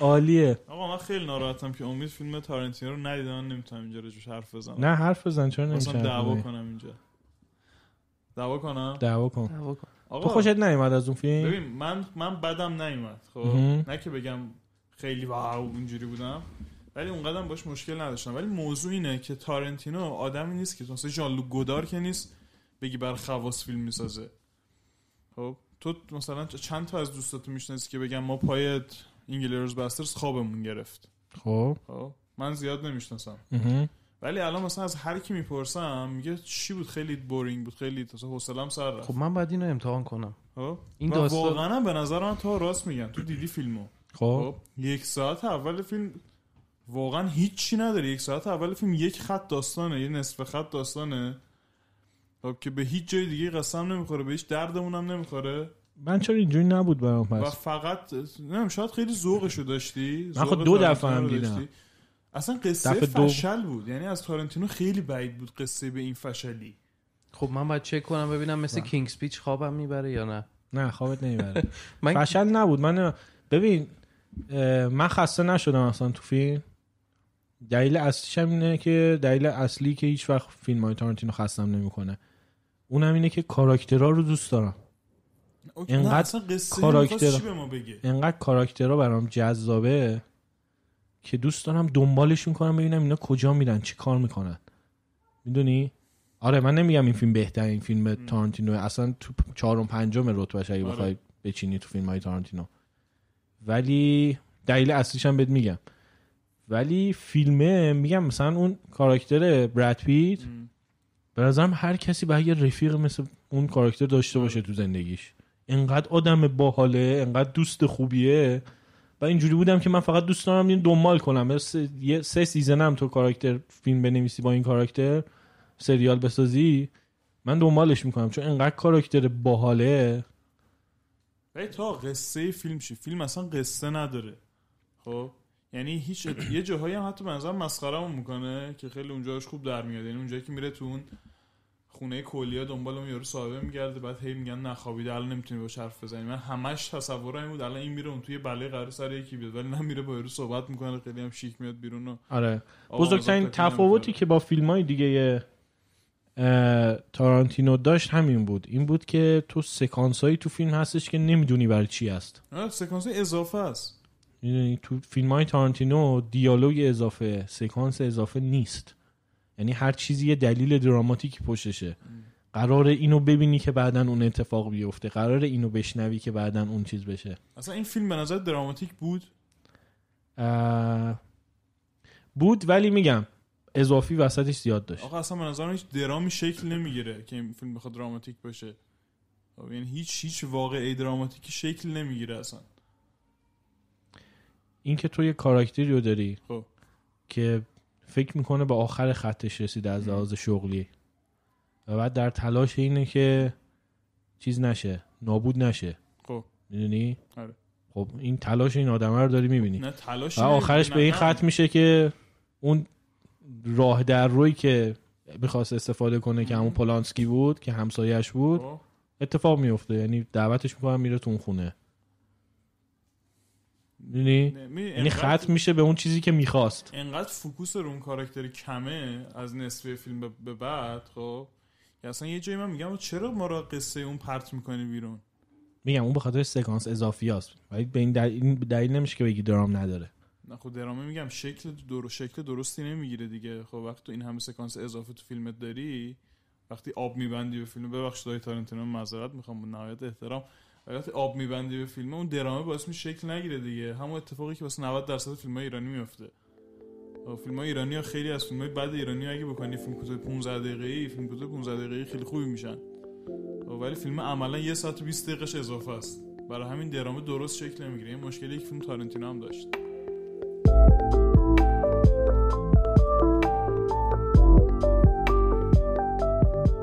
عالیه. آقا من خیلی ناراحتم که امید فیلم تارنتینو رو ندیدم من نمی‌تونم اینجا راجعش حرف بزنم. نه حرف بزن. چرا نمیشه دعوا کنم اینجا. دعوا کنم؟ دعوا کن. دعوا کن. آقا تو خوشت نیومد از اون فیلم؟ ببین من من بدم نیومد. خب. نه که بگم خیلی واو اینجوری بودم. ولی اونقدر باش مشکل نداشتم. ولی موضوع اینه که تارنتینو آدمی نیست که مثلا ژان لوک گودار که نیست بگی بر خواص فیلم می‌سازه. خب تو مثلا چند تا از دوستاتو می‌شناسی که بگم ما پای Inglourious Basterds خوابمون گرفت. خب. خب. من زیاد نمی‌شناسم. ولی الان مثلا از هر کی می‌پرسم میگه چی بود؟ خیلی boring بود خیلی مثلا حوصله‌ام سر رفت. خب من باید اینو امتحان کنم. خب. این داستان- واقعا به نظر من تو راست میگن. تو دیدی فیلمو؟ خب. خب. یک ساعت اول فیلم واقعا هیچی نداره یک ساعت اول فیلم یک خط داستانه یه نصف خط داستانه. خب که به هیچ جای دیگه قسم نمی‌خوره به هیچ دردمون هم نمی‌خوره. من چرا اینجوری نبود برام و پس فقط نمی‌دونم شاید خیلی ذوقشو داشتی من خب ذوق دو دفعه هم دیدم. اصلا قصه دفعه دو. فشل بود. یعنی از تارنتینو خیلی بعید بود قصه به این فشلی. خب من باید چک کنم ببینم مثل کینگ سپیچ خوابم می‌بره یا نه. نه خوابت نمی‌بره. من فشل نبود. من ببین من خسته نشدم اصلا تو فیلم. دلیل اصلیش هم اینه که دلیل اصلی که هیچ وقت فیلم های تارنتینو خستم نمی‌کنه. اونم اینه که کاراکترها رو دوست دارم. قصه کاراکتر- به انقدر کاراکترها برام جذابه که دوست دارم دنبالشون کنم ببینم اینا کجا میرن چی کار می‌کنن. می‌دونی؟ آره من نمیگم این فیلم بهترین فیلم تارانتینو اصلا تو چهارم پنجم رتبهش اگه آره. بخوای بچینی تو فیلم های تارانتینو. ولی دلیل اصلیش هم بهت میگم. ولی فیلمه میگم مثلا اون کاراکتر براد پیت. به نظرم هر کسی باید یه رفیق مثل اون کاراکتر داشته باشه تو زندگیش. انقدر آدم باحاله انقدر دوست خوبیه. و اینجوری بودم که من فقط دوست دارم این دنبال کنم. سه, سه سیزنم تو کاراکتر فیلم بنویسی با این کاراکتر سریال بسازی من دنبالش می‌کنم. چون انقدر کاراکتر باحاله. ولی تا قصه فیلم چی؟ فیلم اصلا قصه نداره. خب؟ یعنی هیچ یه جاهایی هم حتی به نظر مسخره‌مون می‌کنه که خیلی اونجاش خوب در میاد. یعنی اونجایی که میره تو اون خونه کلیا دنبال اون یارو صاحبه میگرده بعد هی میگن نخوابیده الان نمی‌تونی باش حرف بزنی. من همش تصورم این بود الان این میره اون توی بله قرار سر یکی بیاد ولی نه میره با یارو صحبت می‌کنه خیلی هم شیک میاد بیرون و آره. بزرگترین تفاوتی. که با فیلم های دیگه تارانتینو داشت همین بود. این بود که تو سکانس هایی تو فیلم هستش که نمی‌دونی برای چی هست. سکانس اضافه است. تو فیلم های تارانتینو دیالوگ اضافه سکانس اضافه نیست. یعنی هر چیزی یه دلیل دراماتیکی پشتشه. قرار اینو ببینی که بعدا اون اتفاق بیفته. قرار اینو بشنوی که بعدا اون چیز بشه. اصلا این فیلم به نظر دراماتیک بود؟ بود ولی میگم اضافی وسطش زیاد داشت. آقا اصلا به نظرم هیچ درامی شکل نمی‌گیره که این فیلم بخواد دراماتیک باشه. خب، یعنی هیچ هیچ واقعی دراماتیکی شکل نمی‌گیره اصلا. این که تو یه کاراکتری رو داری خب. که فکر می‌کنه به آخر خطش رسیده از لحاظ شغلی. و بعد در تلاش اینه که چیز نشه نابود نشه. خب. می‌دونی؟ آره. خب این تلاش این آدمه رو داری می‌بینی. نه تلاش و آخرش به این خط میشه که اون راه در روی که می‌خواست استفاده کنه که همون پولانسکی بود که همسایش بود خب. اتفاق میفته یعنی دعوتش می‌کنم میره تو اون خونه. می‌دونی یعنی ختم میشه به اون چیزی که می‌خواست. انقدر فوکوس رو اون کاراکتر کمه از نصفه فیلم به- بعد خب؟ که اصلا یه جایی من میگم چرا ما را قصه اون پرت می‌کنی بیرون؟ میگم اون به خاطر سکانس اضافی هست ولی به این دلیل, دلیل نمیشه که بگی درام نداره. نه خب درامه میگم شکل در... شکل درستی نمی‌گیره دیگه. خب وقتی تو این همه سکانس اضافه تو فیلمت داری وقتی آب میبندی به فیلم ببخشید دای تارنتینو معذرت می‌خوام با نهایت احترام. وقتی آب میبندی به فیلم اون درامه باعث میشه شکل نگیره دیگه. همون اتفاقی که واسه 90 درصد فیلم های ایرانی میفته فیلم های ایرانی ها خیلی از فیلم های بعد ایرانی ها اگه بکنی فیلم کوتاه 15 دقیقه‌ای فیلم کوتاه 15 دقیقه‌ای خیلی خوبی میشن. ولی فیلم عملا یه ساعت و 20 دقیقش اضافه است. برای همین درامه درست شکل نمی‌گیره. این مشکلی که فیلم تارنتینو هم داشت.